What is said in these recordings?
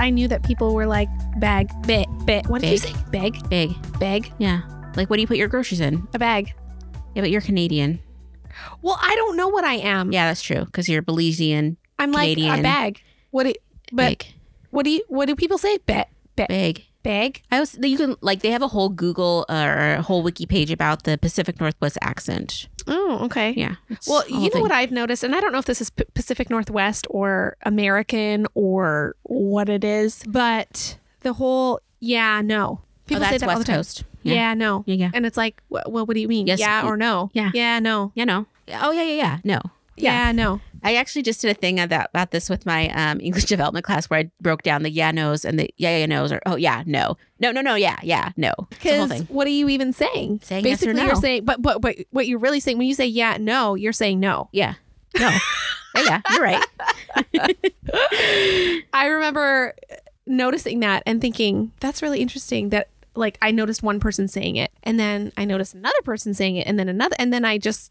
I knew that people were like bag, bit, bit. What did you say? Bag, Big. bag, Yeah. Like, what do you put your groceries in? a bag. Yeah, but you're Canadian. Well, I don't know what I am. Yeah, that's true. Because you're Belizean. I'm like a Canadian. bag. What? Do, but big. what do you? What do people say? Bit, bit, Big. bag. I was you can like they have a whole Google uh, or a whole wiki page about the Pacific Northwest accent. Oh, okay. Yeah. Well, you know thing. what I've noticed, and I don't know if this is P- Pacific Northwest or American or what it is, but the whole yeah, no. Oh, People say that's that all the West time. Coast. Yeah. no. Yeah, yeah. And it's like, well, what do you mean? Yes, yeah or no? yeah. Yeah, no. Yeah, no. Oh yeah, yeah, yeah. No. Yeah, Yeah. no. I actually just did a thing about about this with my um, English development class where I broke down the yeah nos and the yeah yeah nos or oh yeah no no no no yeah yeah no It's the whole Because what are you even saying? Saying yes or Basically, you're saying, but but but what you're really saying when you say yeah, no, you're saying no. Yeah. No. yeah, you're right. I remember noticing that and thinking that's really interesting that like I noticed one person saying it and then I noticed another person saying it and then another and then I just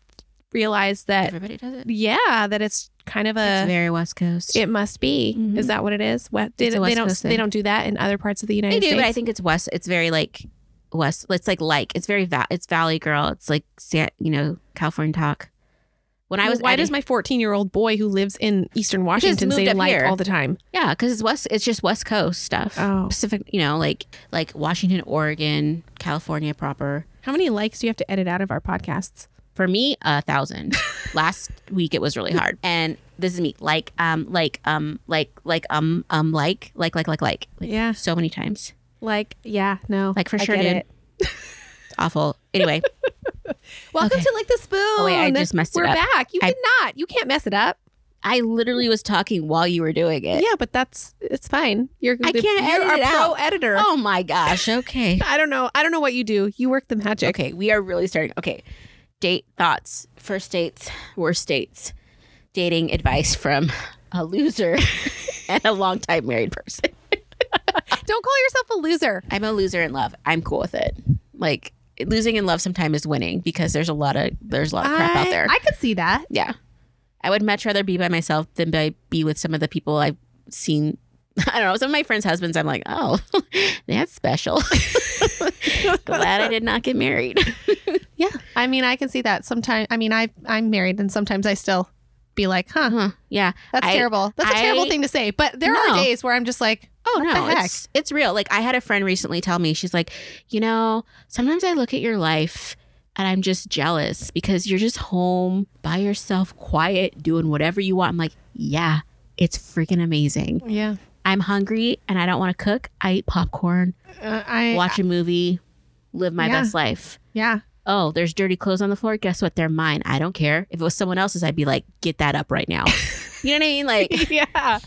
realized that Everybody does it. yeah that it's kind of It's a very West Coast. it must be Mhm. is that what it is what It's they, they West don't Coast they thing. don't do that in other parts of the they United do, States but I think it's West. It's very like West. It's like like it's very va- it's Valley Girl. It's like you know California talk. When I was why does my 14 year old boy who lives in Eastern Washington say like here. all the time Yeah, because it's west. It's just West Coast stuff. Oh. Pacific. You know, like like Washington, Oregon, California proper. how many likes do you have to edit out of our podcasts For me, a thousand. Last week it was really hard, and this is me. Like um like um like like um um like like like like like like Yeah. so many times. like yeah no Like for I sure, dude. it. It's awful. Anyway, Welcome Okay. to like the spoon. Oh, wait, I just messed it We're up. back. You I- cannot. You can't mess it up. I literally was talking while you were doing it. Yeah, but that's it's fine. You're I the- can't you're edit a it pro out. editor. Oh my gosh. Okay. I don't know. I don't know what you do. You work the magic. Okay, we are really starting. Okay, date thoughts, first dates, worst dates, dating advice from a loser and a longtime married person. Don't call yourself a loser. I'm a loser in love. I'm cool with it. Like losing in love sometimes is winning because there's a lot of there's a lot of crap out there. I could see that. yeah, I would much rather be by myself than by, be with some of the people I've seen. I don't know. Some of my friends' husbands, I'm like, oh, that's special. Glad I did not get married. Yeah. I mean, I can see that. Sometimes. I mean, I I'm married, and sometimes I still be like, huh, Huh. Yeah. that's I- terrible. That's a terrible thing to say. But there No. are days where I'm just like, Oh no, it's it's real. Like I had a friend recently tell me, she's like, you know, sometimes I look at your life and I'm just jealous because you're just home by yourself, quiet, doing whatever you want. I'm like, yeah, it's freaking amazing. yeah. I'm hungry and I don't want to cook. I eat popcorn, Uh, I watch a movie, live my Yeah. best life. Yeah. Oh, there's dirty clothes on the floor. Guess what? They're mine. I don't care. If it was someone else's, I'd be like, get that up right now. you know what I mean? Like, yeah.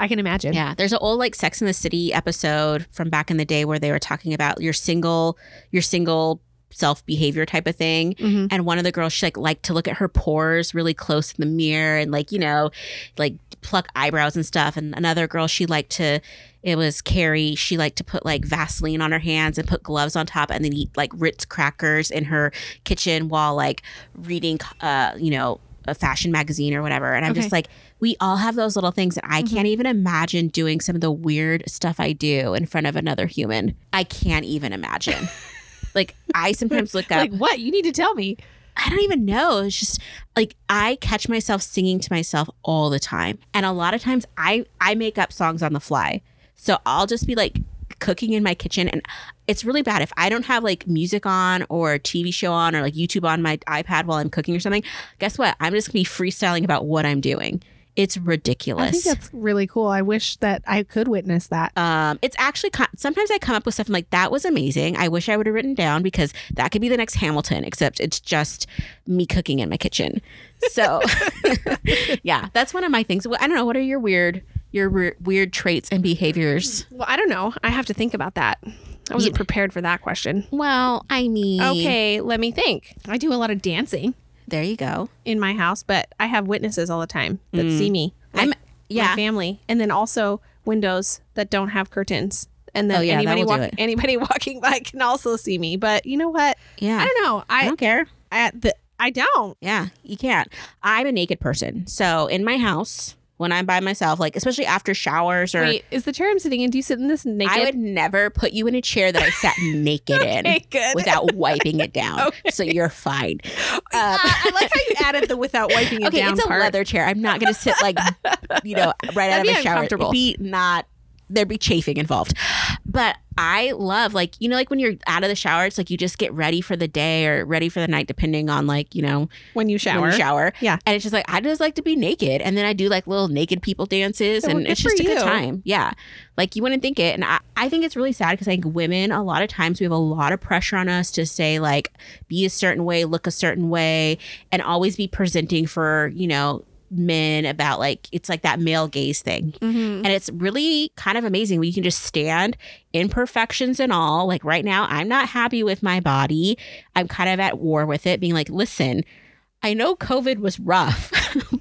I can imagine. Yeah, there's an old like Sex in the City episode from back in the day where they were talking about your single, your single self behavior type of thing. Mhm. And one of the girls, she like liked to look at her pores really close in the mirror and like you know, like pluck eyebrows and stuff. And another girl, she liked to. It was Carrie. She liked to put like Vaseline on her hands and put gloves on top, and then eat like Ritz crackers in her kitchen while like reading, uh, you know, a fashion magazine or whatever. And I'm Okay. just like, we all have those little things, and I can't even imagine doing some of the weird stuff I do in front of another human. I can't even imagine. like I sometimes look up. Like what? You need to tell me. I don't even know. It's just like I catch myself singing to myself all the time. And a lot of times I I make up songs on the fly. So I'll just be like cooking in my kitchen and it's really bad if I don't have like music on or a TV show on or like YouTube on my iPad while I'm cooking or something. Guess what? I'm just going to be freestyling about what I'm doing. It's ridiculous. I think that's really cool. I wish that I could witness that. Um, it's actually sometimes I come up with stuff. I'm like, that was amazing. I wish I would have written down because that could be the next Hamilton. Except it's just me cooking in my kitchen. So, yeah, that's one of my things. Well, I don't know. What are your weird, your weird, weird traits and behaviors? Well, I don't know. I have to think about that. I wasn't prepared for that question. Well, I mean, Okay, let me think. I do a lot of dancing there you go. in my house, but I have witnesses all the time that Mm. see me. I'm, my yeah, family, and then also windows that don't have curtains. And then Oh, yeah, that anybody will do walk, it. anybody walking by can also see me. But you know what? yeah. I don't know. I I don't care. I, the, I don't. Yeah, you can't. I'm a naked person. So in my house, when I'm by myself, like especially after showers or Wait, is the chair I'm sitting in? Do you sit in this naked? I would never put you in a chair that I sat naked in good. without wiping it down. Okay. So you're fine. Um, I like how you added the without wiping it okay, down it's a part. leather chair. I'm not going to sit like, you know, right out That'd of be a shower. It'd be not. There'd be chafing involved. But I love like you know like when you're out of the shower, it's like you just get ready for the day or ready for the night, depending on like you know when you shower. when you shower. Yeah. And it's just like I just like to be naked. And then I do like little naked people dances Oh, and it's just a good time. Yeah. Like you wouldn't think it. And I, I think it's really sad because I think women, a lot of times we have a lot of pressure on us to say like be a certain way, look a certain way, and always be presenting for, you know, men about like it's like that male gaze thing. Mhm. And it's really kind of amazing when you can just stand imperfections and all. Like right now, I'm not happy with my body. I'm kind of at war with it, being like, listen, I know COVID was rough,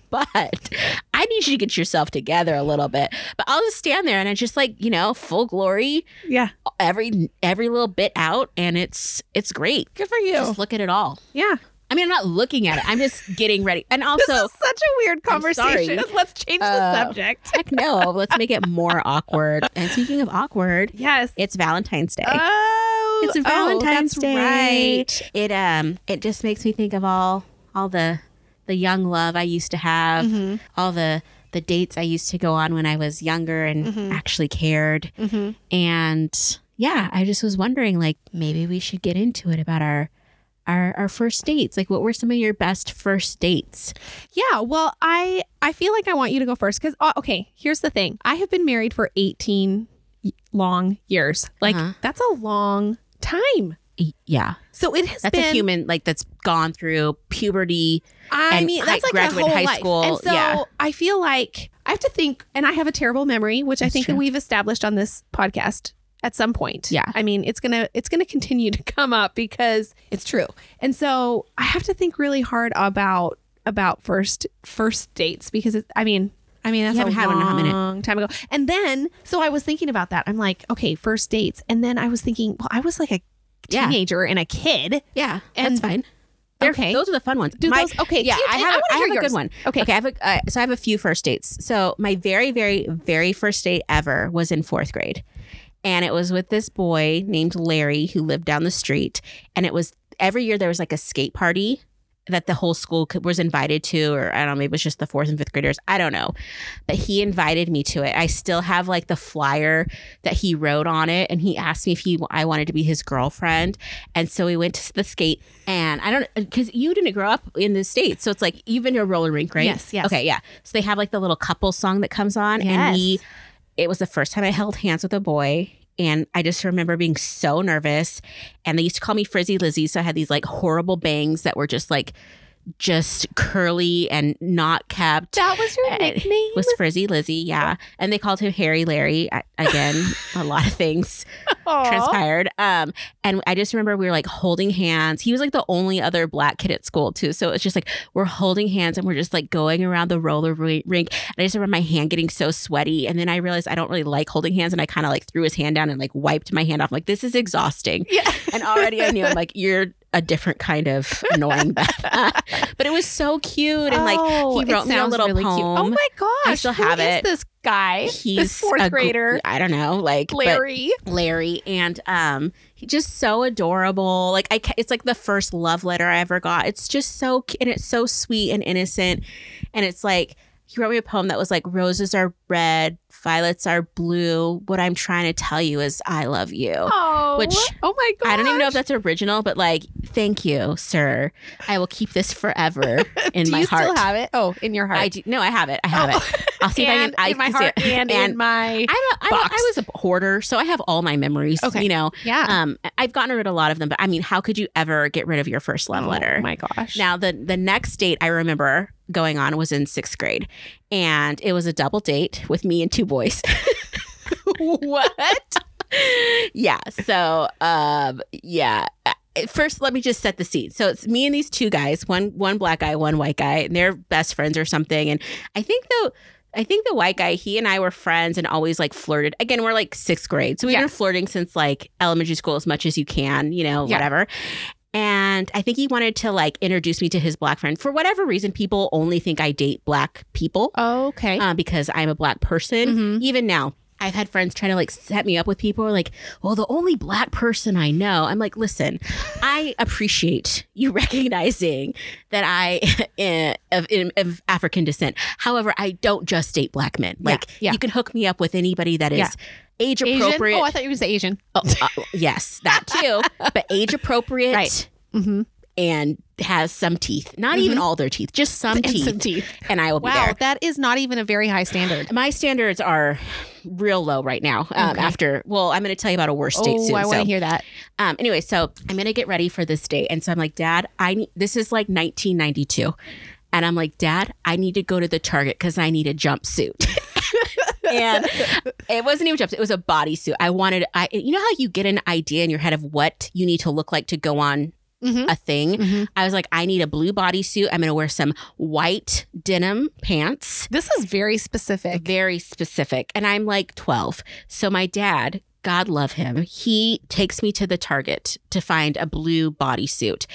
but I need you to get yourself together a little bit. But I'll just stand there and it's just like, you know, full glory, Yeah. every every little bit out, and it's it's great. Good for you. Just look at it all. yeah. I mean, I'm not looking at it. I'm just getting ready. And also, such a weird conversation. Let's change the Uh, subject. heck no, let's make it more awkward. And speaking of awkward, Yes. it's Valentine's Day. Oh, It's oh, Valentine's that's Day. Right. It um it just makes me think of all all the the young love I used to have, Mhm. all the the dates I used to go on when I was younger and Mhm. actually cared. Mhm. And yeah, I just was wondering like maybe we should get into it about our our our first dates. Like what were some of your best first dates? Yeah, well, I I feel like I want you to go first because okay, here's the thing. I have been married for 18 long years. Like Uh-huh. that's a long time. Yeah. So it has That's been a human like that's gone through puberty. I and mean, high- that's like a graduate whole high life. school, And so yeah. I feel like I have to think, and I have a terrible memory, which I think true. that we've established on this podcast at some point. Yeah. I mean, it's gonna it's gonna continue to come up because it's true. And so I have to think really hard about about first first dates because it's, I mean. I mean, that's You a haven't had one in a minute. long time ago. And then, so I was thinking about that. I'm like, okay, first dates. And then I was thinking, well, I was like a Yeah. teenager and a kid. Yeah, And- that's fine. Okay. those are the fun ones. Do My- those? Okay. Yeah, you- I have, I hear have a good one. Okay. Okay, I have a uh, so I have a few first dates. So my very, very, very first date ever was in fourth grade, and it was with this boy named Larry who lived down the street. And it was every year there was like a skate party that the whole school could, was invited to, or I don't know, maybe it was just the fourth and fifth graders. I don't know, but he invited me to it. I still have like the flyer that he wrote on it, and he asked me if he I wanted to be his girlfriend. And so we went to the skate, and I don't because you didn't grow up in the states, so it's like you've been to a roller rink, right? Yes, yes. Okay, yeah. So they have like the little couple song that comes on, and we. It was the first time I held hands with a boy. And I just remember being so nervous. And they used to call me Frizzy Lizzy. So I had these like horrible bangs that were just like, just curly and not kept. That was your nickname. Was Frizzy Lizzy, yeah. And they called him Harry Larry. I, again, a lot of things Aw. transpired. Um, and I just remember we were like holding hands. He was like the only other black kid at school too. So it's just like we're holding hands and we're just like going around the roller rink. And I just remember my hand getting so sweaty. And then I realized I don't really like holding hands. And I kind of like threw his hand down and like wiped my hand off. like, this is exhausting. Yeah. And already I knew I'm like, you're a different kind of annoying Beth. but it was so cute. And like Oh, he wrote me a little really cute. poem. Oh my gosh. I still who have is it. this guy. He's this fourth a grader. I don't know, like Larry. Larry, and um, he's just so adorable. Like I, it's like the first love letter I ever got. It's just so, and it's so sweet and innocent, and it's like he wrote me a poem that was like roses are red, violets are blue. What I'm trying to tell you is I love you. Oh, Which- oh my god. I don't even know if that's original, but like, thank you, sir. I will keep this forever in Do my you heart. still have it? Oh, in your heart. I do. No, I have it. I have Oh. it. I'll see if I can. I in my heart and, And in my I'm a, I'm box. I was a hoarder, so I have all my memories. Okay. You know, yeah. um, I've gotten rid of a lot of them, but I mean, how could you ever get rid of your first love Oh letter? my gosh. Now, the the next date I remember going on was in sixth grade, and it was a double date with me and two boys. what? yeah. So, um, yeah. Uh, First, let me just set the scene. So it's me and these two guys, one one black guy, one white guy, and they're best friends or something. And I think the I think the white guy, he and I were friends and always like flirted. Again, we're like sixth grade, so we've Yeah. been flirting since like elementary school as much as you can, you know, Yeah. whatever. And I think he wanted to like introduce me to his black friend. For whatever reason, people only think I date black people Okay. uh, because I'm a black person. Mhm. Even now, I've had friends try to like set me up with people like, well, the only black person I know. I'm like, listen, I appreciate you recognizing that I am of, of African descent. However, I don't just date black men. Like, yeah. you can hook me up with anybody that is Yeah. age Asian? appropriate. Oh, I thought you were say Asian. Oh, uh, yes, that too. but age appropriate Right. Mm-hmm. And has some teeth. Not even all their teeth, just some, And teeth. some teeth. And I will be Wow, that is not even a very high standard. My standards are real low right now. Um, Okay. After, well, I'm going to tell you about a worse date Oh, soon. I want to so, hear that. um, anyway, so I'm going to get ready for this date, and so I'm like, Dad, I need. This is like 1992, and I'm like, Dad, I need to go to the Target because I need a jumpsuit. and it wasn't even a jumpsuit; it was a bodysuit. I wanted. I, you know how you get an idea in your head of what you need to look like to go on Mhm. a thing. Mhm. I was like, I need a blue bodysuit. I'm going to wear some white denim pants This is very specific. very specific. And I'm like 12. So my dad, God love him, he takes me to the Target to find a blue bodysuit.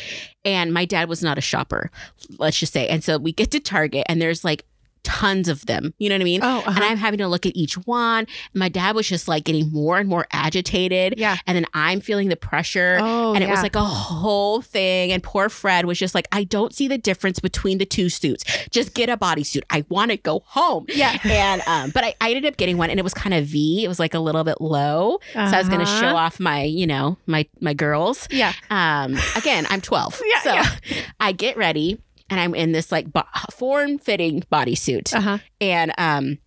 And my dad was not a shopper, let's just say. And so we get to Target and there's like tons of them. You know what I mean? Oh, uh-huh. And I'm having to look at each one. My dad was just like getting more and more agitated. yeah. And then I'm feeling the pressure. Oh, and it was like a whole thing. And poor Fred was just like, I don't see the difference between the two suits. Just get a bodysuit. I want to go home. Yeah. And um, but I, I ended up getting one, and it was kind of V. It was like a little bit low, so I was going to Uh-huh. show off my, you know, my my girls. Yeah. Um, again, I'm 12, Yeah, so yeah. I get ready, and I'm in this like bo- form fitting bodysuit, Uh huh. and um,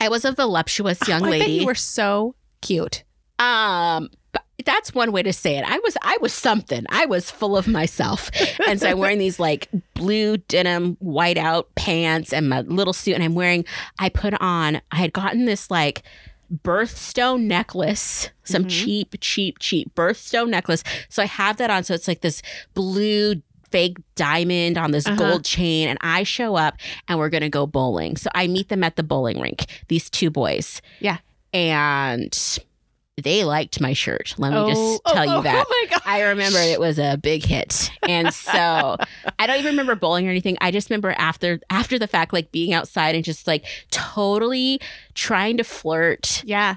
I was a voluptuous young bet lady. you were so cute. Um, that's one way to say it. I was I was something. I was full of myself, and so I'm wearing these like blue denim whiteout pants and my little suit, and I'm wearing. I put on. I had gotten this like birthstone necklace, some Mhm. cheap, cheap, cheap birthstone necklace. So I have that on. So it's like this blue fake diamond on this Uh-huh. gold chain and I show up and we're going to go bowling. So I meet them at the bowling rink, these two boys. Yeah. And they liked my shirt. Let me oh, just tell oh, you that. Oh my god. I remember it was a big hit. And so I don't even remember bowling or anything. I just remember after after the fact like being outside and just like totally trying to flirt Yeah.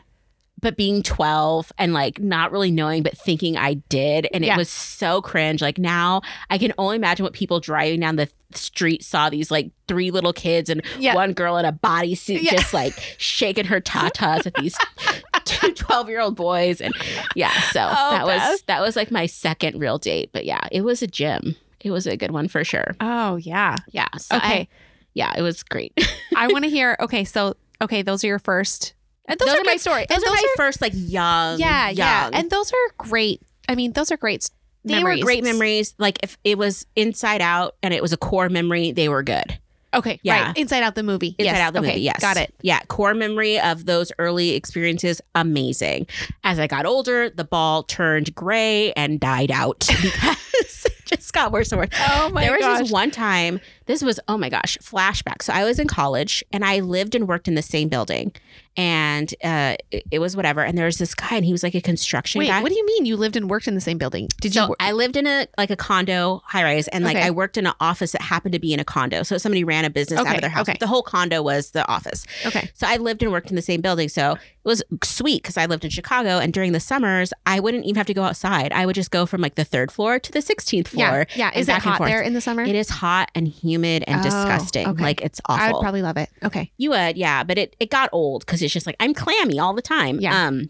But being 12 and like not really knowing but thinking I did and Yeah. it was so cringe like now I can only imagine what people driving down the street saw these like three little kids and Yeah. one girl in a bodysuit Yeah. just like shaking her tatas at these two 12 year old boys and yeah so Oh, that was that was like my second real date but yeah it was a gym it was a good one for sure Oh yeah. yeah so Okay. I- yeah it was great I want to hear. Okay, so okay, those are your first. And those, are, my great stories. those and are my first like young yeah, yeah, and those are great. I mean, those are great. they memories. were great memories. Like if it was Inside Out and it was a core memory, they were good. Okay, Yeah. right. Inside Out the movie. Inside yes. Out the okay, movie, yes, got it. Yeah, core memory of those early experiences, amazing. As I got older, the ball turned gray and died out because it just got worse and worse. Oh my gosh. there was gosh. this one time. This was oh my gosh, flashback. So I was in college and I lived and worked in the same building, and uh, it, it was whatever. And there was this guy, and he was like a construction Wait, guy. what do you mean you lived and worked in the same building? Did so you? wor- I lived in a like a condo high rise, and like Okay. I worked in an office that happened to be in a condo. So somebody ran a business out of their house. okay. The whole condo was the office. okay. So I lived and worked in the same building. So it was sweet because I lived in Chicago, and during the summers, I wouldn't even have to go outside. I would just go from like the third floor to the 16th floor. Yeah, yeah. Is it hot there in the summer? It is hot and humid and Oh, disgusting. okay. Like it's awful. I would probably love it. Okay. You would, yeah, but it, it got old because it's just like I'm clammy all the time. Yeah. Um.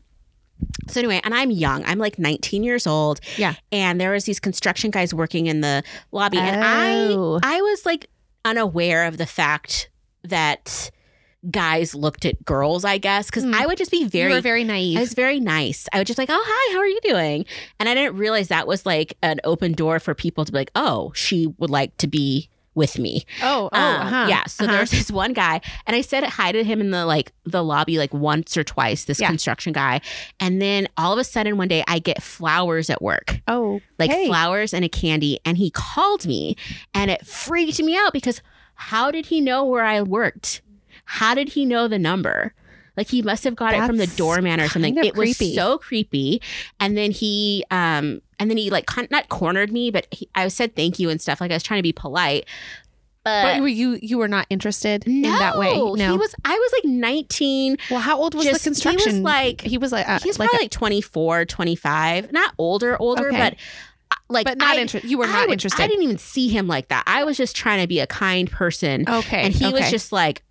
So anyway, and I'm young. I'm like 19 years old. Yeah. And there was these construction guys working in the lobby, and Oh. I I was like unaware of the fact that guys looked at girls. I guess because Hmm. I would just be very. very naive. I was very nice. I was just like, oh hi, how are you doing? And I didn't realize that was like an open door for people to be like, oh, she would like to be with me. oh, oh, Um, uh-huh. yeah. So uh-huh. there's this one guy, and I said hi to him in the like the lobby like once or twice. This Yeah. construction guy, and then all of a sudden one day I get flowers at work, Oh, like hey. flowers and a candy, and he called me, and it freaked me out because how did he know where I worked? How did he know the number? Like he must have got it from the doorman or something. It was so creepy. And then he, um, and then he like con- not cornered me, but he, I said thank you and stuff. Like I was trying to be polite. But, But were you you were not interested in that way? no, No. he was. I was like 19. well, how old was just- the he was construction? like- he was like uh, He was like probably like 24, 25. Not older, older, Okay. but uh, like but not interested. You were I not would- interested. I didn't even see him like that. I was just trying to be a kind person. okay, and he was just like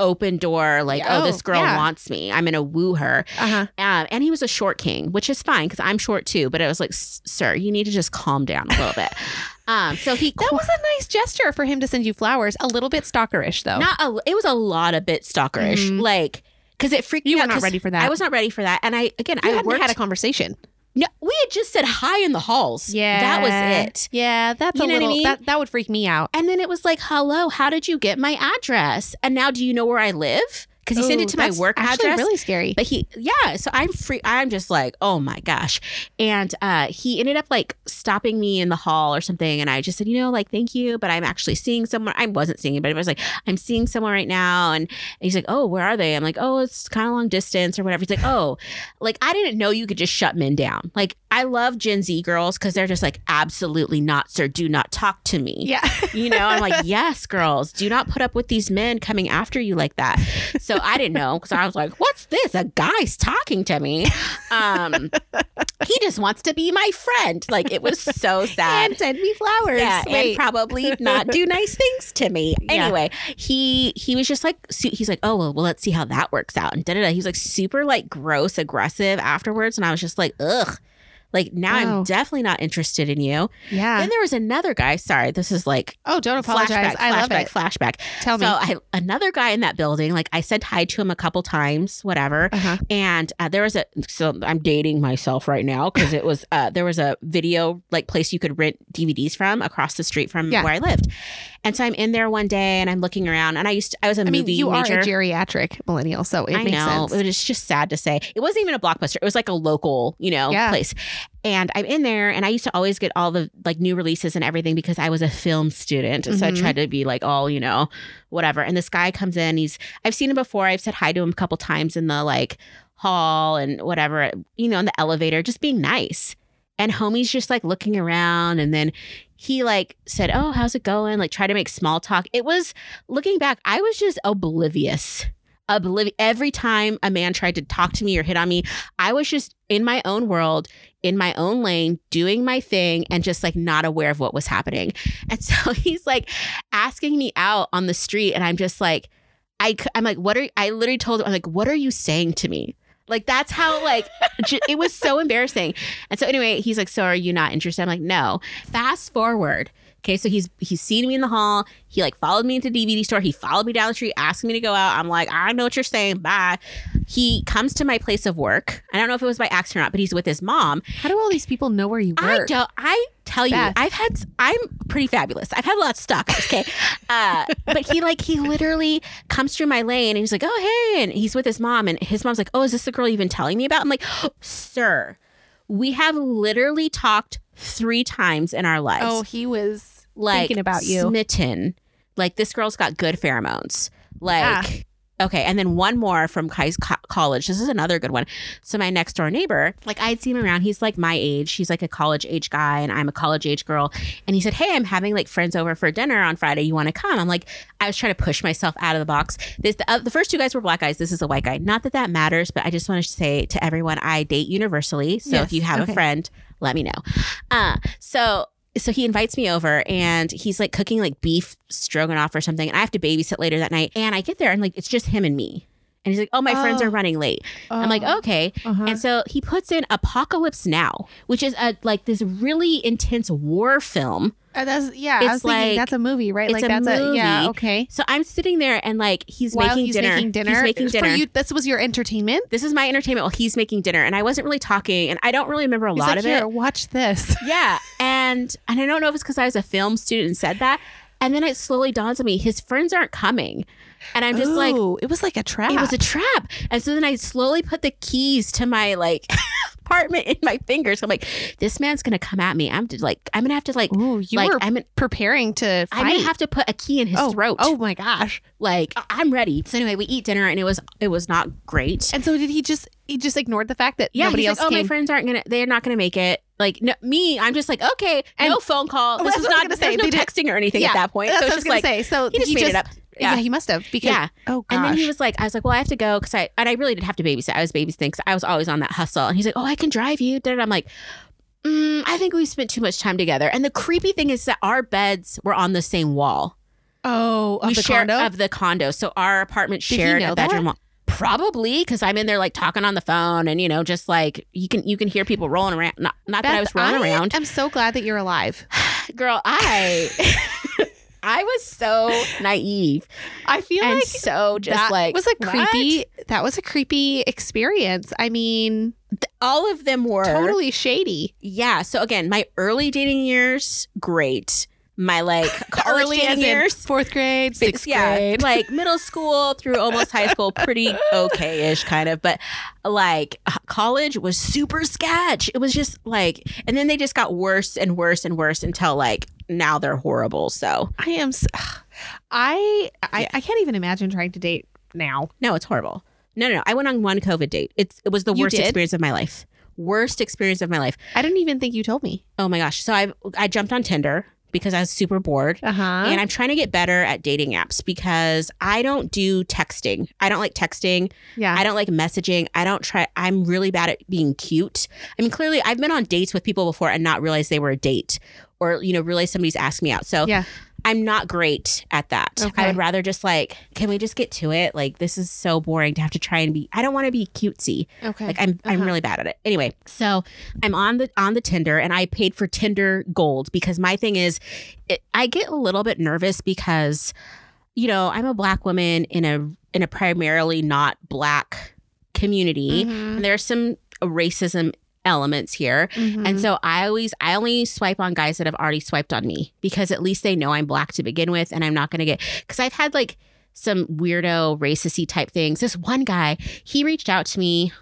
open door, like, oh, oh, this girl yeah. wants me. I'm gonna woo her. uh huh. Um, and he was a short king, which is fine because I'm short too. But it was like, sir, you need to just calm down a little bit. Um, so he That was a nice gesture for him to send you flowers. A little bit stalkerish though. not a, it was a lot a bit stalkerish, Mhm. like because it freaked you me were out. not 'cause ready for that. I was not ready for that, and I again You I hadn't worked. had a conversation. No, we had just said hi in the halls. Yeah. That was it. Yeah, that's You a what I little. mean? That that would freak me out. And then it was like, hello, how did you get my address? And now do you know where I live? Because he sent it to my work actually address. Really scary. But he, yeah, so I'm free. I'm just like, oh my gosh. And uh, he ended up like stopping me in the hall or something. And I just said, you know, like, thank you, but I'm actually seeing someone. I wasn't seeing it, but I was like, I'm seeing someone right now. And he's like, oh, where are they? I'm like, oh, it's kind of long distance or whatever. He's like, oh, like, I didn't know you could just shut men down. Like, I love Gen Z girls because they're just like, absolutely not, sir. Do not talk to me. yeah. You know, I'm like, yes, girls, do not put up with these men coming after you like that. So I didn't know because I was like, what's this? A guy's talking to me. Um, he just wants to be my friend. Like it was so sad. and send me flowers. Yeah, and probably not do nice things to me. Yeah. Anyway, he he was just like he's like, oh well, well, let's see how that works out. And da da da. He was like super like gross, aggressive afterwards, and I was just like, ugh. Like now, Wow. I'm definitely not interested in you. yeah. Then there was another guy. Sorry, this is like oh, don't apologize. Flashback, I love flashback, it. flashback. Tell me. So I, another guy in that building, like I said hi to him a couple times, whatever. uh-huh. And uh, there was a, so I'm dating myself right now because it was, uh, there was a video like place you could rent DVDs from across the street from Yeah. where I lived. And so I'm in there one day and I'm looking around and I used to, I was a I mean, movie you major. are a geriatric millennial, so it I makes know. sense. It was just sad to say. It wasn't even a blockbuster. It was like a local, you know, Yeah. place. And I'm in there and I used to always get all the like new releases and everything because I was a film student. So I tried mm-hmm. to be like all, you know, whatever. And this guy comes in, he's I've seen him before. I've said hi to him a couple times in the like hall and whatever, you know, in the elevator, just being nice. And homie's just like looking around and then he like said, Oh, how's it going? Like try to make small talk. It was looking back, I was just oblivious. Oblivious. Every time a man tried to talk to me or hit on me, I was just in my own world, in my own lane, doing my thing, and just like not aware of what was happening. And so he's like asking me out on the street, and I'm just like, I, I'm like, what are I literally told him, I'm like, what are you saying to me? Like that's how like j- it was so embarrassing. And so anyway, he's like, so are you not interested? I'm like, no. Fast forward. Okay, so he's he's seen me in the hall. He like followed me into the DVD store. He followed me down the street, asking me to go out. I'm like, I know what you're saying. Bye. He comes to my place of work. I don't know if it was by accident or not, but he's with his mom. How do all these people know where you work? I don't. I tell you, Beth. I've had. I'm pretty fabulous. I've had a lot of stalkers. Okay, uh, but he like he literally comes through my lane and he's like, oh hey, and he's with his mom, and his mom's like, oh, is this the girl you've been telling me about? I'm like, sir, we have literally talked three times in our lives. Oh, he was like thinking about you. smitten. Like this girl's got good pheromones. Like. Yeah. Okay, and then one more from Kai's co- college. This is another good one. So my next door neighbor, like I'd seen him around. He's like my age. He's like a college age guy, and I'm a college age girl. And he said, "Hey, I'm having like friends over for dinner on Friday. You want to come?" I'm like, I was trying to push myself out of the box. This the, uh, the first two guys were black guys. This is a white guy. Not that that matters, but I just want to say to everyone, I date universally. So Yes, if you have okay. a friend, let me know. Uh, so so he invites me over and he's like cooking like beef stroganoff or something and i have to babysit later that night and i get there and like it's just him and me and he's like oh my friends Oh. are running late i'm like okay Uh-huh. and so he puts in apocalypse now which is a like this really intense war film Uh, that's yeah. It's was thinking like- that's a movie, right? it's like a that's a yeah. Okay. so i'm sitting there and like he's While making he's dinner making dinner, he's making For dinner you, this was your entertainment. this is my entertainment while he's making dinner and i wasn't really talking and i don't really remember a He's lot like, of Here, it watch this. yeah and and i don't know if it's because i was a film student and said that And then it slowly dawns on me his friends aren't coming. And I'm just like, it was like a trap. it was a trap. And so then I slowly put the keys to my like apartment in my fingers. I'm like, this man's gonna come at me. I'm like, I'm gonna have to like, Ooh, you like were I'm, preparing to I'm gonna have to put a key in his oh, throat. Oh my gosh! like I- I'm ready. So anyway, we eat dinner and it was it was not great. And so did he just he just ignored the fact that Yeah, nobody else like, oh, my friends aren't gonna, they're not gonna make it. Like no, me, I'm just like, okay, And- no phone call. This is was not gonna say. no texting or anything yeah, at that point. That's so what I it's was just gonna like, say. So he just made it up. Yeah. Yeah. he must have because Yeah. oh gosh. And then he was like, I was like, well, I have to go because I and I really did have to babysit. I was babysitting because I was always on that hustle. And he's like, oh, I can drive you. Da-da-da. I'm like, mm, I think we spent too much time together. And the creepy thing is that our beds were on the same wall. oh of we the share condo. of the condo. So our apartment Did shared know a bedroom wall. Probably because I'm in there like talking on the phone and you know just like you can you can hear people rolling around. Not not that I was Beth, rolling around, I'm so glad that you're alive. girl. I I was so naive I feel and like so just that like was a what? creepy. That was a creepy experience. I mean, All of them were totally shady. Yeah. So again, my early dating years, great. My like college Early as years, fourth grade, sixth yeah, grade. like middle school through almost high school, pretty okay-ish kind of. But like college was super sketch. It was just like, and then they just got worse and worse and worse until like now they're horrible. So I am. I I I can't even imagine trying to date now. no, it's horrible. No, no, no. I went on one COVID date. It's it was the You worst did? experience of my life. Worst experience of my life. I didn't even think you told me. Oh my gosh. So I I jumped on Tinder because I was super bored. Uh huh. And I'm trying to get better at dating apps because I don't do texting. I don't like texting. yeah. I don't like messaging. I don't try. I'm really bad at being cute. I mean, clearly, I've been on dates with people before and not realize they were a date or, you know, realize somebody's asked me out. So yeah. I'm not great at that. Okay. I would rather just like, can we just get to it? Like, this is so boring to have to try and be, I don't want to be cutesy. Okay. Like I'm I'm Uh-huh. really bad at it. Anyway, so I'm on the on the Tinder and I paid for Tinder Gold because my thing is it, I get a little bit nervous because you know, I'm a black woman in a in a primarily not black community Mhm. and there's some racism elements here. Mhm. And so I always I only swipe on guys that have already swiped on me because at least they know I'm black to begin with and I'm not going to get cuz I've had like some weirdo racisty type things. This one guy, he reached out to me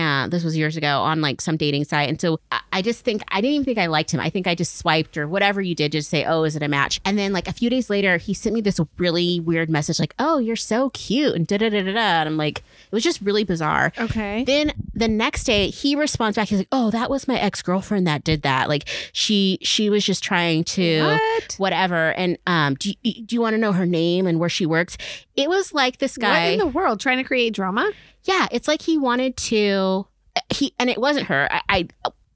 uh, this was years ago on like some dating site. And so I, I just think, I didn't even think I liked him. I think I just swiped or whatever you did, just say, oh, is it a match? And then like a few days later, he sent me this really weird message like, oh, you're so cute. And da da da da. And I'm like, it was just really bizarre. okay. Then the next day he responds back. He's like, "Oh, that was my ex girlfriend that did that. Like she she was just trying to What? whatever. And um, do you, do you want to know her name and where she works? It was like this What guy. in the world? Trying to create drama? Yeah, it's like he wanted to. He and it wasn't her. I. I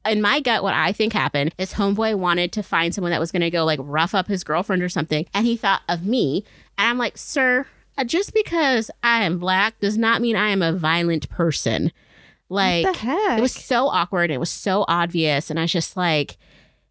in my gut, what I think happened is Homeboy wanted to find someone that was going to go like rough up his girlfriend or something. And he thought of me. And I'm like, sir, uh, just because I am black does not mean I am a violent person. Like, what the heck? it was so awkward. It was so obvious, and I was just like,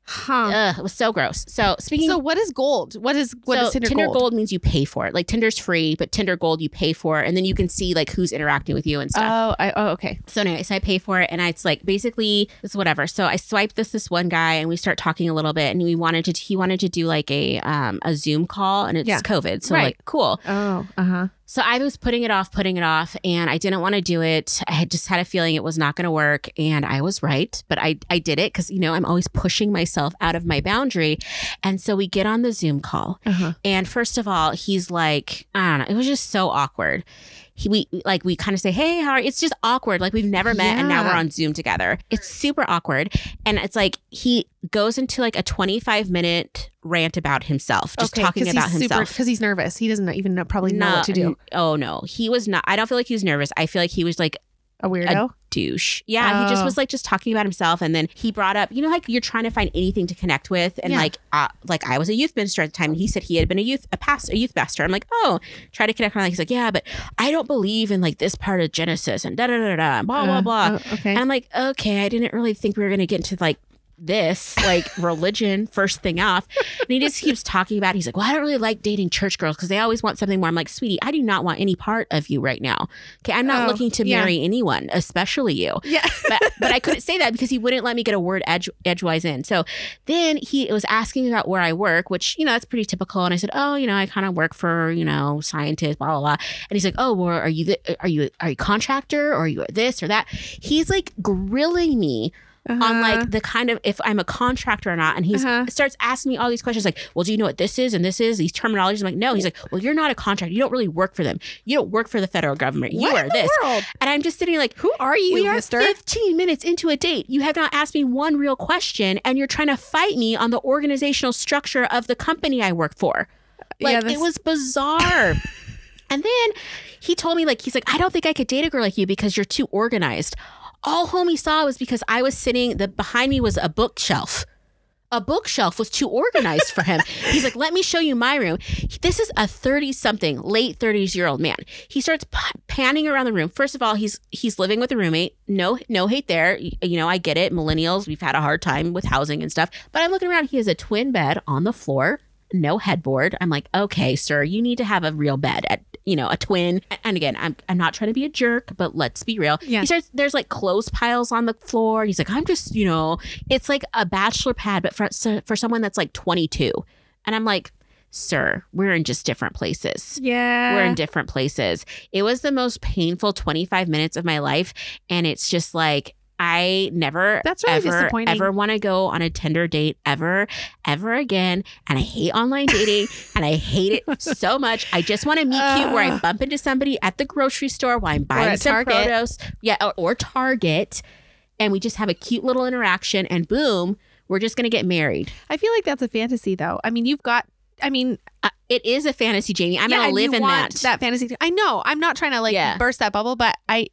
huh. ugh, it was so gross. So speaking, So what is gold? What is what so is Tinder, gold? means you pay for it. Like Tinder's free, but Tinder Gold you pay for, it, and then you can see like who's interacting with you and stuff. Oh, I, oh, okay. so anyway, so I pay for it, and I, it's like basically it's whatever. So I swipe this this one guy, and we start talking a little bit, and we wanted to he wanted to do like a um a Zoom call, and it's Yeah. COVID, so Right. like cool. Oh, uh huh. So I was putting it off, putting it off, and I didn't want to do it. I had just had a feeling it was not going to work, and I was right. But I I did it because you know I'm always pushing myself out of my boundary, and so we get on the Zoom call, Uh huh. and first of all, he's like, I don't know, it was just so awkward. He, we like we kind of say, "Hey, how are you?" It's just awkward. Like we've never met, and now we're on Zoom together. It's super awkward, and it's like he goes into like a 25 minute rant about himself, just talking about himself. because he's nervous. He doesn't even know, probably know No, what to do. Oh no, he was not. I don't feel like he was nervous. I feel like he was like A weirdo. douche. Yeah, he just Oh. was like just talking about himself, and then he brought up, you know, like you're trying to find anything to connect with, and Yeah. like, uh, like I was a youth minister at the time, and he said he had been a youth a past a youth pastor. I'm like, oh, try to connect. on He's like, yeah, but I don't believe in like this part of Genesis and da da da da blah blah Uh, blah. oh, okay. And I'm like, okay, I didn't really think we were gonna get into like this, like religion, first thing off. And he just keeps talking about, it. he's like, well, I don't really like dating church girls because they always want something more. I'm like, sweetie, I do not want any part of you right now. Okay. I'm not Oh, looking to yeah. marry anyone, especially you. Yeah. But, but I couldn't say that because he wouldn't let me get a word edge, edgewise in. So then he was asking about where I work, which, you know, that's pretty typical. And I said, oh, you know, I kind of work for, you know, scientists, blah, blah, blah. And he's like, oh, well, are you, the, are you, are you a contractor or are you this or that? He's like grilling me on Uh-huh. like the kind of if I'm a contractor or not. And he Uh-huh. starts asking me all these questions like, well, do you know what this is and this is? These terminologies. I'm like, no. He's like, well, you're not a contractor. You don't really work for them. You don't work for the federal government. You What are this. world? And I'm just sitting like, Who are you, we are mister? 15 minutes into a date. You have not asked me one real question, and you're trying to fight me on the organizational structure of the company I work for. Like, Yeah, it was bizarre. and then he told me, like, he's like, I don't think I could date a girl like you because you're too organized. All homie saw was because I was sitting, the behind me was a bookshelf. A bookshelf was too organized for him. He's like, let me show you my room. This is a 30 something, late 30s year old man. He starts p- panning around the room. First of all, he's he's living with a roommate. No no hate there. You know, I get it. Millennials, we've had a hard time with housing and stuff. But I'm looking around. He has a twin bed on the floor, no headboard. I'm like, okay, sir, you need to have a real bed at you know, a twin. And again, I'm I'm not trying to be a jerk, but let's be real. Yeah. He starts there's like clothes piles on the floor. He's like, I'm just, you know, it's like a bachelor pad, but for for someone that's like 22. And I'm like, sir, we're in just different places. yeah. We're in different places. It was the most painful 25 minutes of my life. And it's just like, I never That's really ever ever want to go on a Tinder date ever ever again and I hate online dating and I hate it so much. I just want to meet cute where I bump into somebody at the grocery store while I'm buying some Target. produce. Yeah, or, or Target and we just have a cute little interaction and boom, we're just going to get married. I feel like that's a fantasy, though. I mean, you've got. I mean, Uh, it is a fantasy, Jayme. I'm yeah, going to live in want that. that fantasy. I know. I'm not trying to like Yeah. burst that bubble, but I.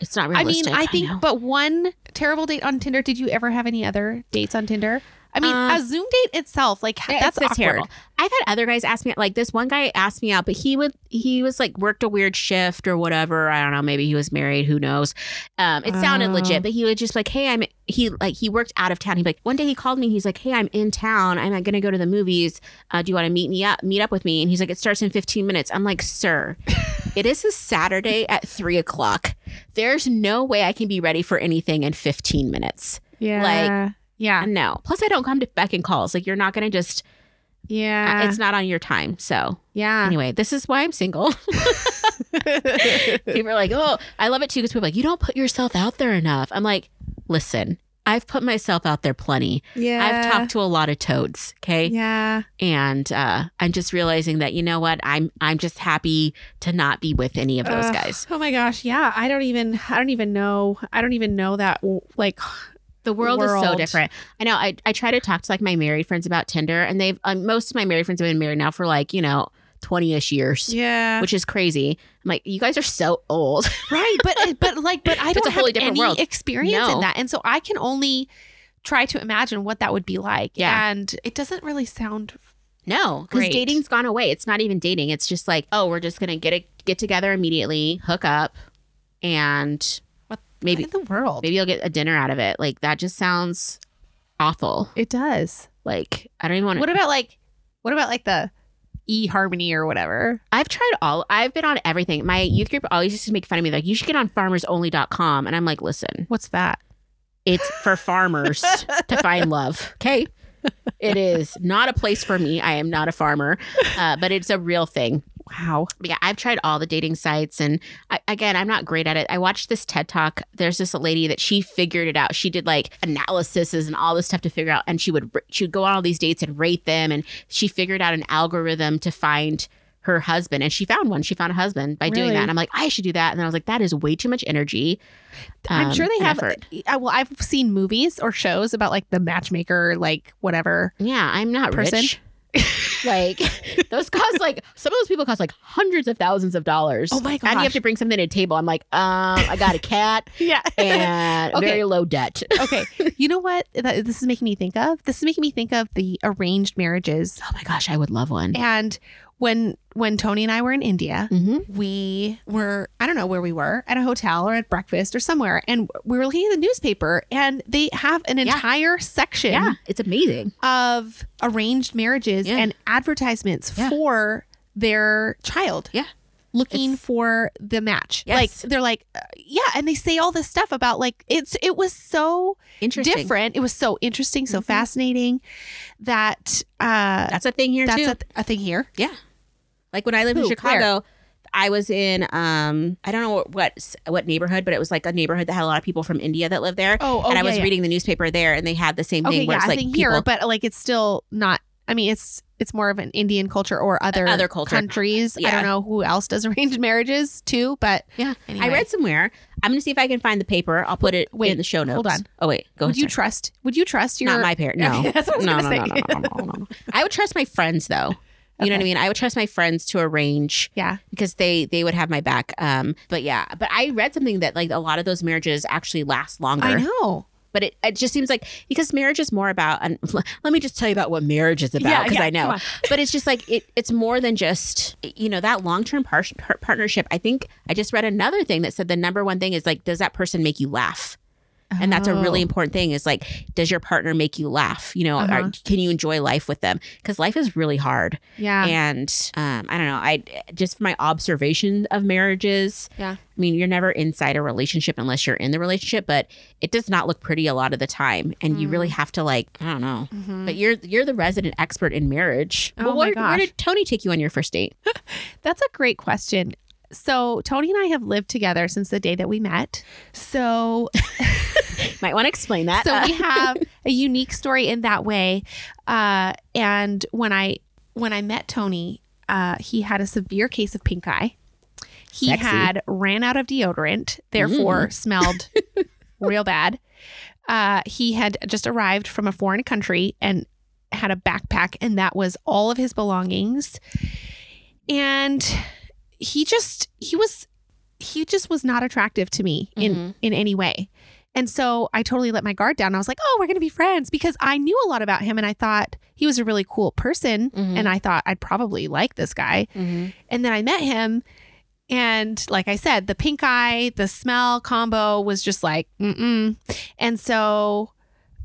It's not I mean. I think. know. but one terrible date on Tinder. Did you ever have any other dates on Tinder? I mean, Um, a Zoom date itself, like Yeah, that's it's, terrible. I've had other guys ask me like this one guy asked me out, but he would he was like worked a weird shift or whatever. I don't know. Maybe he was married. Who knows? Um, it sounded Oh. legit, but he would just like, hey, I'm he like he worked out of town. He'd be like one day he called me. He's like, hey, I'm in town. I'm gonna go to the movies. Uh, do you want to meet me up? Meet up with me? And he's like, it starts in 15 minutes. I'm like, sir, it is a Saturday at three o'clock. There's no way I can be ready for anything in 15 minutes. Yeah. Like- yeah. No. Plus, I don't come to beck and calls. Like you're not gonna just. Yeah. Uh, it's not on your time. So yeah. anyway, this is why I'm single. people are like, oh, I love it too because people are like, you don't put yourself out there enough. I'm like, listen, I've put myself out there plenty. yeah. I've talked to a lot of toads. Okay. Yeah. And uh, I'm just realizing that, you know what? I'm I'm just happy to not be with any of those Ugh. guys. Oh my gosh. Yeah. I don't even. I don't even know. I don't even know that. Like. The world, is so different. I know. I, I try to talk to like my married friends about Tinder, and they've um, most of my married friends have been married now for like you know twenty ish years, Yeah. which is crazy. I'm like, you guys are so old. right. But but like but I don't have any world. experience No. in that, and so I can only try to imagine what that would be like. Yeah. And it doesn't really sound. No, because dating's gone away. It's not even dating. It's just like, oh, we're just gonna get a, get together immediately, hook up, and maybe in the world? maybe you'll get a dinner out of it. Like that just sounds awful. It does. Like I don't even want What about like? What about like the e harmony or whatever? I've tried all. I've been on everything. My youth group always used to make fun of me. Like you should get on FarmersOnly.com, and I'm like, listen, What's that? it's for farmers to find love. Okay. It is not a place for me. I am not a farmer, uh, but it's a real thing. Wow. But yeah, I've tried all the dating sites, and I, again, I'm not great at it. I watched this TED talk. There's this lady that she figured it out. She did like analysis and all this stuff to figure out, and she would she would go on all these dates and rate them, and she figured out an algorithm to find her husband, and she found one. She found a husband by doing that, and I'm like, I should do that. And I was like, that is way too much energy. I'm um, sure they have. effort. I, well, I've seen movies or shows about like the matchmaker, like whatever. Yeah, I'm not Person? rich. Like those cost like some of those people cost like hundreds of thousands of dollars. Oh my And you have to bring something to the table. I'm like, um, I got a cat Yeah. and Okay. very low debt. okay. You know what that, this is making me think of? This is making me think of the arranged marriages Oh my gosh, I would love one. and when when Tony and I were in India, Mm-hmm. we were I don't know where we were at a hotel or at breakfast or somewhere, and we were looking at the newspaper, and they have an Yeah. entire section Yeah, it's amazing. of arranged marriages Yeah. and advertisements Yeah. for their child. Yeah. Looking It's- for the match. Yes. Like they're like uh, yeah, and they say all this stuff about like it's it was so Interesting. different. It was so interesting, so Mhm. fascinating that uh That's a thing here that's too. a, a thing here. yeah. Like when I lived in Who? Chicago, I was in um I don't know what what neighborhood, but it was like a neighborhood that had a lot of people from India that lived there. Oh, oh and I yeah, was yeah. reading the newspaper there, and they had the same thing Okay, where yeah, it's I like think people. here, but like it's still not. I mean, it's it's more of an Indian culture or other Other culture. countries. I don't know who else does arranged marriages too, but yeah, anyway. I read somewhere. I'm gonna see if I can find the paper. I'll put it Wait, in the show notes. hold on. Oh wait, go would ahead. you sorry. trust? Would you trust your? Not my parent. No, Okay, that's what I was no, gonna no, no, no, no, no, no, no. I would trust my friends though. You know what I mean? I would trust my friends to arrange Yeah. because they they would have my back. Um, but yeah, but I read something that like a lot of those marriages actually last longer. I know. But it, it just seems like because marriage is more about and let me just tell you about what marriage is about because yeah, I know. But it's just like it, it's more than just you know that long term par- par- partnership. I think I just read another thing that said the number one thing is like does that person make you laugh? And that's a really Oh. important thing is like, does your partner make you laugh? You know, Uh-huh. or can you enjoy life with them? Because life is really hard. Yeah. And um, I don't know. I just my observation of marriages. Yeah. I mean, you're never inside a relationship unless you're in the relationship, but it does not look pretty a lot of the time, and you Mm. really have to like I don't know. Mhm. But you're you're the resident expert in marriage. Oh well, my where, gosh. where did Tony take you on your first date? That's a great question. So Tony and I have lived together since the day that we met. So Might want to explain that. so Uh, we have a unique story in that way. Uh, and when I when I met Tony, uh, he had a severe case of pink eye. He Sexy. had ran out of deodorant, therefore smelled real bad. Uh, he had just arrived from a foreign country and had a backpack, and that was all of his belongings. And he just he was he just was not attractive to me in Mhm. in any way. And so I totally let my guard down. I was like, "Oh, we're going to be friends" because I knew a lot about him and I thought he was a really cool person Mhm. and I thought I'd probably like this guy. Mhm. And then I met him and like I said, the pink eye, the smell combo was just like, mm-mm. And so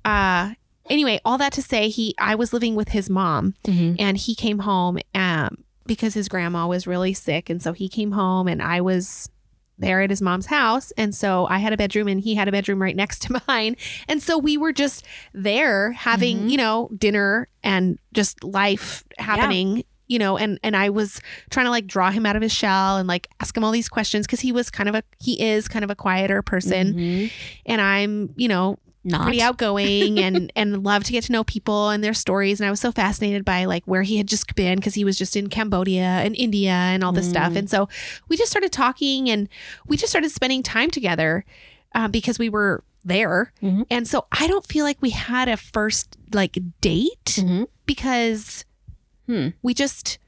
uh anyway, all that to say he I was living with his mom Mhm. and he came home um because his grandma was really sick and so he came home and I was there at his mom's house and so I had a bedroom and he had a bedroom right next to mine and so we were just there having Mhm. you know dinner and just life happening you know and and I was trying to like draw him out of his shell and like ask him all these questions cuz he was kind of a he is kind of a quieter person Mhm. and I'm you know Not. pretty outgoing and and love to get to know people and their stories and I was so fascinated by like where he had just been because he was just in Cambodia and India and all this stuff Mm. and so we just started talking and we just started spending time together uh, because we were there Mhm. and so I don't feel like we had a first like date Mhm. because Hmm. we just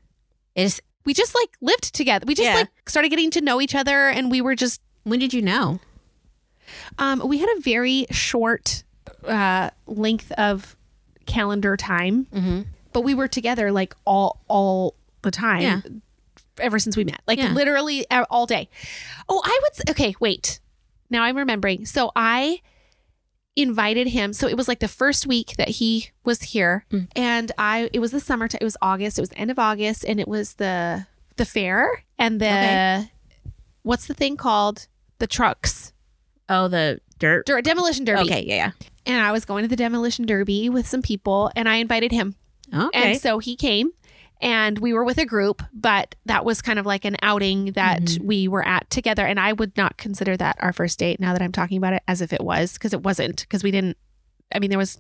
Is we just like lived together we just Yeah. like started getting to know each other and we were just when did you know? Um, we had a very short uh, length of calendar time, Mm-hmm. but we were together like all all the time. Yeah. Ever since we met, like Yeah. literally uh, all day. Oh, I would. s- Okay, wait. Now I'm remembering. So I invited him. So it was like the first week that he was here, Mm. and I. It was the summertime. It was August. It was the end of August, and it was the the fair and the Okay. what's the thing called the trucks. Oh, the dirt. Der- demolition derby. Okay, yeah, yeah. And I was going to the demolition derby with some people and I invited him. yeah. Okay. And so he came and we were with a group, but that was kind of like an outing that Mhm. we were at together. And I would not consider that our first date now that I'm talking about it as if it was, because it wasn't, because we didn't, I mean, there was.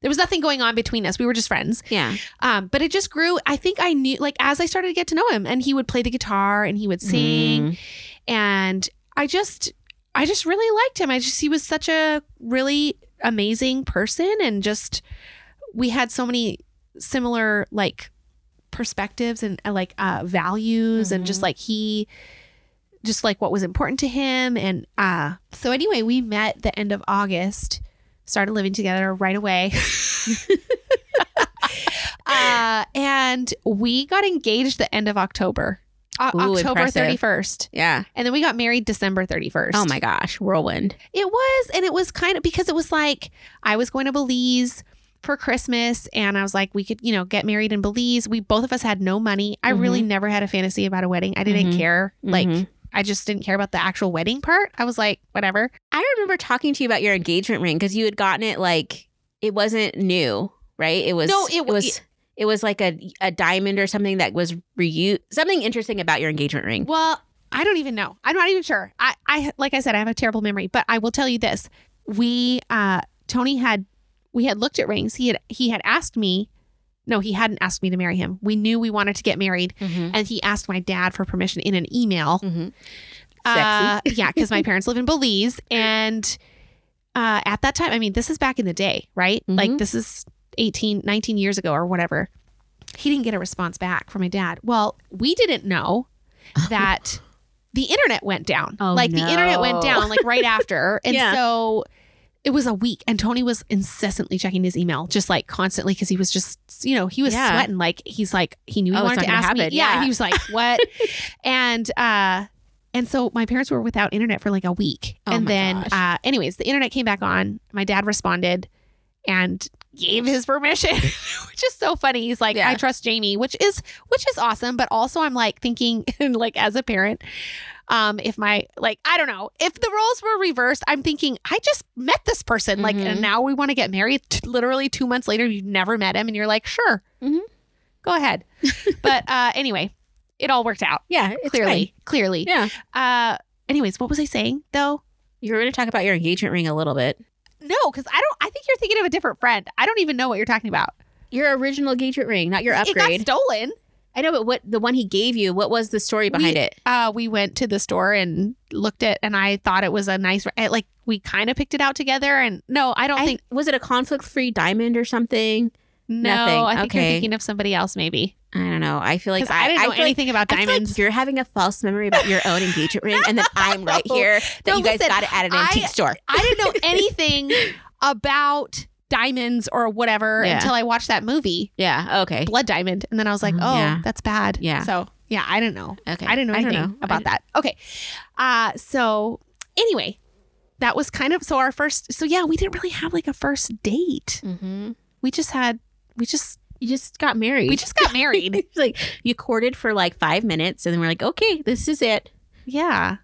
There was nothing going on between us. We were just friends. yeah. Um, but it just grew. I think I knew, like, as I started to get to know him, and he would play the guitar and he would sing Mm. and I just I just really liked him. I just he was such a really amazing person and just we had so many similar like perspectives and uh, like uh values and just Mhm. like he just like what was important to him and uh so anyway, we met the end of August, started living together right away. uh, and we got engaged the end of October, uh, Ooh, October impressive. thirty first, Yeah. and then we got married December thirty first. Oh my gosh, whirlwind. It was, and it was kind of because it was like I was going to Belize for Christmas, and I was like, we could, you know, get married in Belize. We both of us had no money. I really never had a fantasy about a wedding. I didn't Mhm. care. Like, Mhm. I just didn't care about the actual wedding part. I was like, whatever. I remember talking to you about your engagement ring because you had gotten it like it wasn't new, right? It was No, it it was it was like a a diamond or something that was reused. Something interesting about your engagement ring. Well, I don't even know. I'm not even sure. I, I, like I said, I have a terrible memory, but I will tell you this: we, uh, Tony had, we had looked at rings. He had, he had asked me. No, he hadn't asked me to marry him. We knew we wanted to get married, Mm-hmm. and he asked my dad for permission in an email. Mm-hmm. Uh, yeah, because my parents live in Belize, and uh, at that time, I mean, this is back in the day, right? Like Mhm. this is 18, 19 years ago or whatever. He didn't get a response back from my dad. Well, we didn't know that the internet went down. Oh, like the internet went down like right after, and Yeah. so it was a week and tony was incessantly checking his email just like constantly because he was just you know he was Yeah. sweating like he's like he knew he Oh, wanted to ask me yeah Yeah. he was like what and uh and so my parents were without internet for like a week Oh and my then gosh. uh anyways the internet came back on my dad responded and gave his permission which is so funny he's like Yeah. i trust Jayme which is which is awesome but also i'm like thinking like as a parent um if my like i don't know if the roles were reversed i'm thinking i just met this person like Mhm. and now we want to get married T- literally two months later you've never met him and you're like sure Mhm. go ahead but uh anyway it all worked out Yeah, clearly clearly. Yeah. uh anyways what was i saying though You were going to talk about your engagement ring a little bit. no because i don't i think you're thinking of a different friend i don't even know what you're talking about Your original engagement ring, not your it got stolen I know, but what the one he gave you? What was the story behind We- it? uh, we went to the store and looked at, and I thought it was a nice, eh, like we kind of picked it out together. And no, I don't I think was it a conflict-free diamond or something? no. nothing. I think you're Okay. thinking of somebody else, maybe. I don't know. I feel like Because I, didn't know like- anything about I feel like diamonds. you're having a false memory about your own engagement ring, and then I'm right here that No, you guys listen, got it at an I- antique store. I didn't know anything about diamonds or whatever Yeah. until I watched that movie, Yeah. Okay. Blood Diamond, and then I was like, Oh, oh, yeah. that's bad. Yeah. So yeah, I didn't know. Okay. I didn't know anything know. about that. Okay. Uh, so anyway, that was kind of so our first. So yeah, we didn't really have like a first date. Mm-hmm. We just had. We just You just got married. we just got married. Like you courted for like five minutes, and then we're like, okay, this is it. yeah.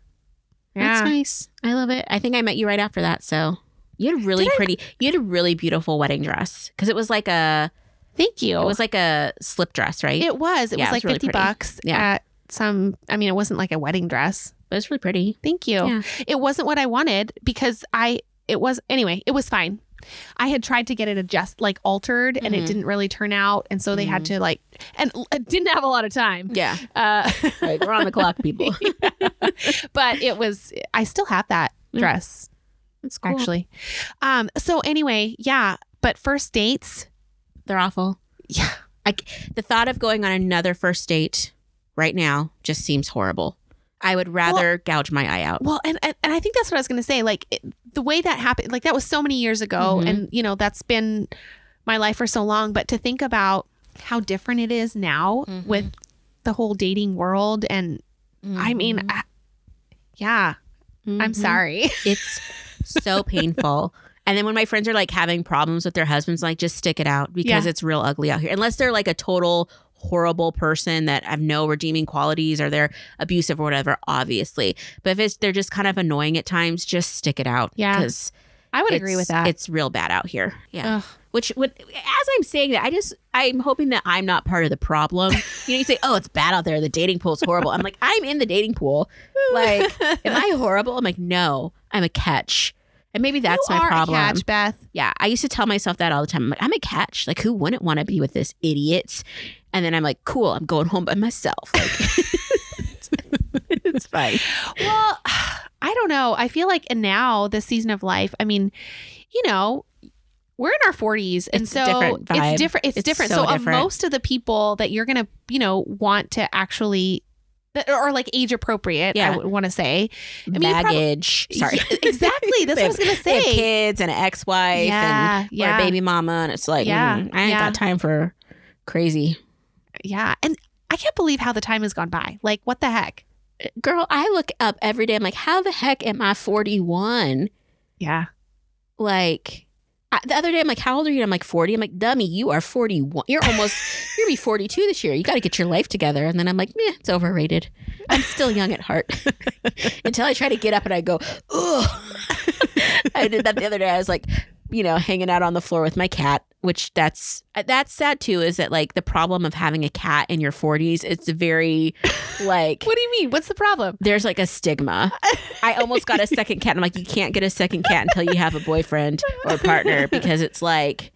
That's Yeah. nice. I love it. I think I met you right after that. So you had a really Did I- pretty. You had a really beautiful wedding dress because it was like a. Thank you. It was like a slip dress, right? It was. It Yeah, was it was like really 50 pretty. bucks Yeah. at some I mean it wasn't like a wedding dress. It was really pretty. Thank you. Yeah. It wasn't what I wanted because I it was anyway, it was fine. I had tried to get it adjust like altered and it Mhm. didn't really turn out and so they had Mm-hmm. to like and it didn't have a lot of time. Yeah. Uh Right. We're on the clock, people. but it was I still have that Yeah. dress It's cool. actually. Um so anyway, yeah, but first dates, they're awful. yeah. The thought of going on another first date right now just seems horrible. I would rather gouge my eye out. Well, and, and and I think that's what I was going to say. Like it, the way that happened, like that was so many years ago, Mhm. and you know that's been my life for so long. But to think about how different it is now Mhm. with the whole dating world, and I mean, Mm-hmm. I, yeah, I'm Mhm. sorry. It's so painful. And then when my friends are like having problems with their husbands, like just stick it out because Yeah. it's real ugly out here. Unless they're like a total horrible person that have no redeeming qualities or they're abusive or whatever, obviously. But if it's they're just kind of annoying at times, just stick it out. Yeah. Because I would agree with that. It's real bad out here. Yeah. Ugh. Which would as I'm saying that, I just I'm hoping that I'm not part of the problem. You know, you say, Oh, it's bad out there, the dating pool is horrible. I'm like, I'm in the dating pool. Like, am I horrible? I'm like, no, I'm a catch. And maybe that's you my are problem. A catch, Beth. Yeah. I used to tell myself that all the time. I'm like, I'm a catch. Like, who wouldn't want to be with this idiot? And then I'm like, cool, I'm going home by myself. Like it's fine. Well, I don't know. I feel like and now this season of life. I mean, you know. We're in our 40s, and It's so different it's different. It's, It's different. so So, uh, different. most of the people that you're gonna, you know, want to actually, are like age appropriate. Yeah. I would want to say. I mean, Baggage. Sorry. Yeah, exactly. That's what I was gonna say. kids and an ex-wife Yeah, and or yeah. a baby mama, and it's like, Yeah, mm, I ain't yeah. got time for Crazy. Yeah. And I can't believe how the time has gone by. Like, what the heck? Girl, I look up every day. I'm like, how the heck am I 41? Yeah. Like, I, the other day, I'm like, how old are you? I'm like, 40. I'm like, dummy, you are 41. You're almost, you're gonna be 42 this year. You got to get your life together. And then I'm like, meh, it's overrated. I'm still young at heart. Until I try to get up and I go, ugh. I did that the other day. I was like, you know, hanging out on the floor with my cat, which that's that's sad too. Is that like the problem of having a cat in your 40s? It's very like What do you mean? What's the problem? there's like a stigma. I almost got a second cat. I'm like, you can't get a second cat until you have a boyfriend or partner because it's like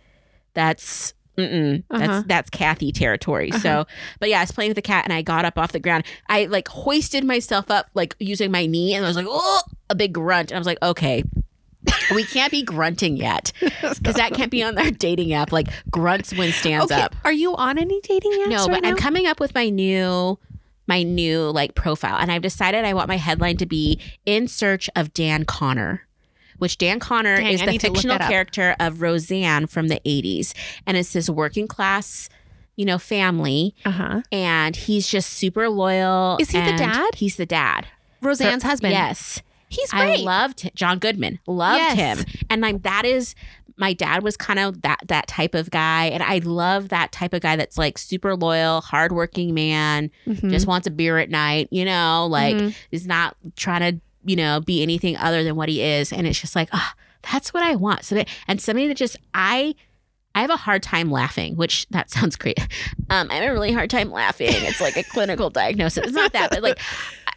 that's. Mm-mm, Uh-huh. that's that's Kathy territory. So, but yeah, I was playing with the cat and I got up off the ground. I like hoisted myself up like using my knee and I was like, oh, a big grunt. And I was like, okay, we can't be grunting yet because that can't be on our dating app. Like grunts when stands okay. up. Are you on any dating apps? No, right but I'm coming up with my new my new like profile and I've decided I want my headline to be in search of Dan Conner. Which Dan Conner Dang, is I the need to look fictional character of Roseanne from the 80s. And it's this working class, you know, family. Uh-huh. And he's just super loyal. Is he the dad? He's the dad. Roseanne's For- husband. Yes. He's great. I loved hi- John Goodman. Loved Yes. him. And like that is my dad was kind of that that type of guy. And I love that type of guy that's like super loyal, hardworking man, Mhm. just wants a beer at night, you know, like Mhm. is not trying to, you know, be anything other than what he is. And it's just like, ah, that's what I want. So that, and somebody that just I I have a hard time laughing, which that sounds great. Um, I have a really hard time laughing. It's like a clinical diagnosis. It's not that, but like,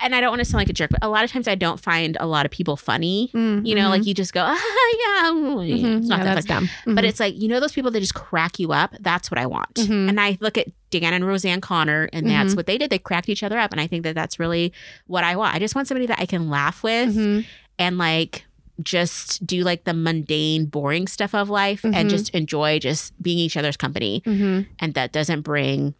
and I don't want to sound like a jerk, but a lot of times I don't find a lot of people funny. Mm, You know, like you just go, ah, yeah, mm-hmm. it's not Yeah, that that's funny. dumb. But Mhm. it's like, you know, those people that just crack you up. That's what I want. Mhm. And I look at Dan and Roseanne Conner, and that's what they did. They cracked each other up. And I think that that's really what I want. I just want somebody that I can laugh with and like just do like the mundane, boring stuff of life Mhm. and just enjoy just being each other's company. Mhm. And that doesn't bring,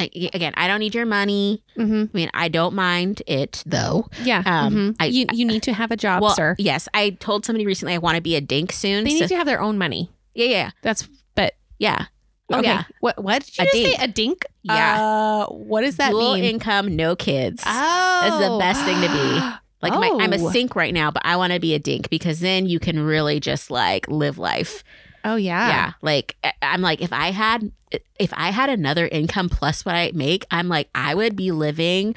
again, I don't need your money. Mhm. I mean, I don't mind it though. Yeah. Um, mhm. I- you you need to have a job, well, sir. yes, I told somebody recently I want to be a dink soon. They so- need to have their own money. yeah, yeah, That's but yeah. Oh, okay. yeah. What what did you A dink. say? A dink? Yeah. Uh, what does that Dual mean? income, no kids. oh, That's the best thing to be. Like my, I'm Oh. a sink right now, but I want to be a dink because then you can really just like live life. Oh yeah. yeah like i'm like if i had if i had another income plus what i make i'm like i would be living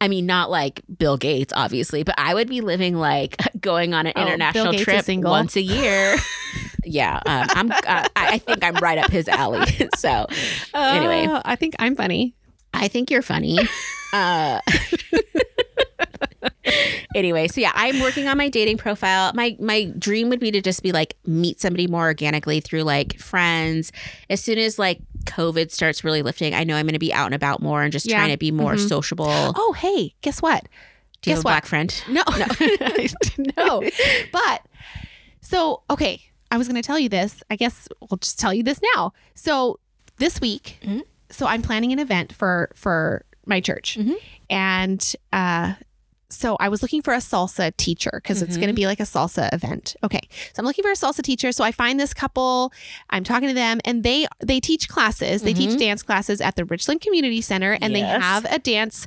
i mean not like bill gates obviously but i would be living like going on an Oh, international trip once a year yeah um, i'm uh, i think i'm right up his alley so Anyway. Oh, I think I'm funny. i think you're funny uh anyway so yeah i'm working on my dating profile my my dream would be to just be like meet somebody more organically through like friends as soon as like covid starts really lifting i know i'm going to be out and about more and just Yeah. trying to be more Mhm. sociable Oh hey, guess what? do you have guess a what? black friend No, no. No. But so okay, I was going to tell you this. I guess we'll just tell you this now. So this week, Mhm. so I'm planning an event for for my church, Mhm. and uh, so I was looking for a salsa teacher because it's Mhm. going to be like a salsa event. Okay, so I'm looking for a salsa teacher. So I find this couple. I'm talking to them, and they they teach classes. They teach Mhm. dance classes at the Richland Community Center, and they have a dance.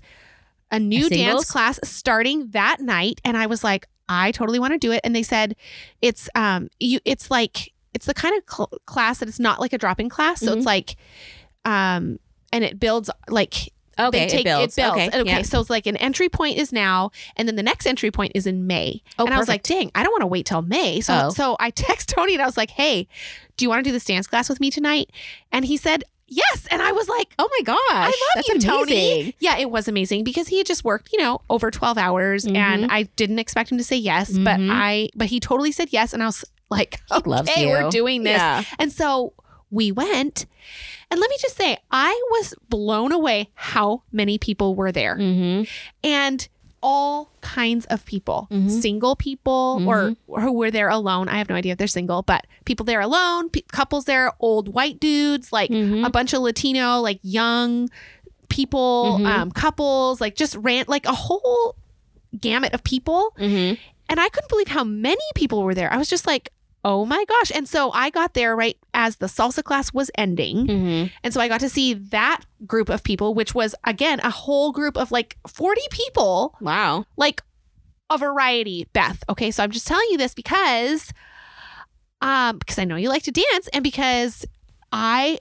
A new singles? dance class starting that night and I was like I totally want to do it and they said it's um you it's like it's the kind of cl- class that it's not like a drop-in class so Mhm. it's like um and it builds like okay they take it builds, okay, okay, yeah. so it's like an entry point is now and then the next entry point is in May Oh, and I was like dang I don't want to wait till May so Oh. so I text Tony and I was like hey do you want to do this dance class with me tonight and he said yes and I was like oh my gosh I love that's you, Tony. yeah, it was amazing because he had just worked, you know, over 12 hours Mhm. and I didn't expect him to say yes, but Mhm. I but he totally said yes and I was like, He okay, loves we're doing this. yeah And so we went and let me just say, I was blown away how many people were there mm-hmm. and all kinds of people, Mhm. single people or who were there alone. I have no idea if they're single, but people there alone, pe- couples there, old white dudes, like Mhm. a bunch of Latino, like young people, Mhm. um, couples, like just ran like a whole gamut of people. Mm-hmm. And I couldn't believe how many people were there. I was just like, oh my gosh. And so I got there right as the salsa class was ending. Mm-hmm. And so I got to see that group of people, which was again a whole group of like 40 people, Wow. like a variety, Beth. Okay. So I'm just telling you this because um because I know you like to dance and because I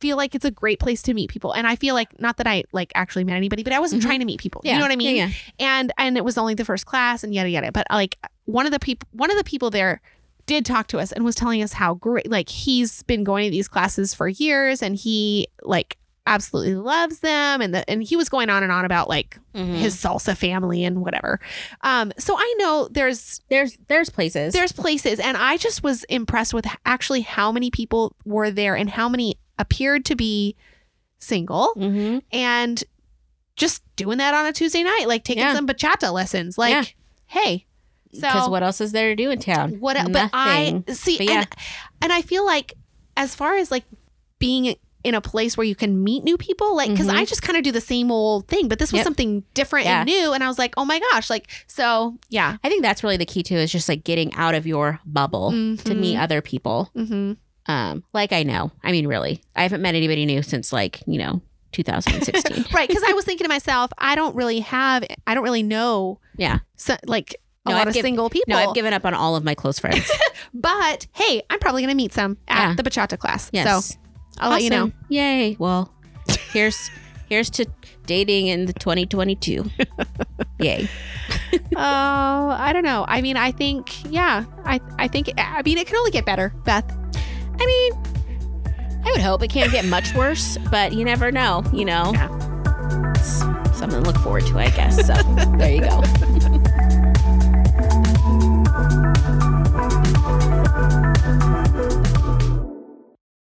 feel like it's a great place to meet people. And I feel like not that I like actually met anybody, but I wasn't Mhm. trying to meet people. Yeah. You know what I mean? Yeah. and and it was only the first class and yada yada but like one of the people one of the people there did talk to us and was telling us how great like he's been going to these classes for years and he like absolutely loves them and the, and he was going on and on about like Mhm. his salsa family and whatever um so i know there's there's there's places. there's places and i just was impressed with actually how many people were there and how many appeared to be single mm-hmm. and just doing that on a Tuesday night, like taking Yeah. some bachata lessons. Like, Yeah. hey, Because so what else is there to do in town? what? But I see, But yeah. and and I feel like as far as like being in a place where you can meet new people, like because Mhm. I just kind of do the same old thing, but this was Yep. something different Yeah. and new, and I was like, oh my gosh, like so, yeah. I think that's really the key too. Is just like getting out of your bubble to Mhm. meet other people. hmm Um, like I know. I mean, really, I haven't met anybody new since like you know 2016. right? Because I was thinking to myself, I don't really have, I don't really know, yeah. so, like. A No, lot I've of giv- single people. No, I've given up on all of my close friends. but hey, I'm probably going to meet some at Yeah. the bachata class. Yes. So I'll let you know. Yay. Well, here's here's to dating in the 2022. Yay. Oh, I don't know. I mean, I think, yeah, I, I think, I mean, it can only get better, Beth. I mean, I would hope it can't get much worse, but you never know, you know. Yeah. It's something to look forward to, I guess. So there you go.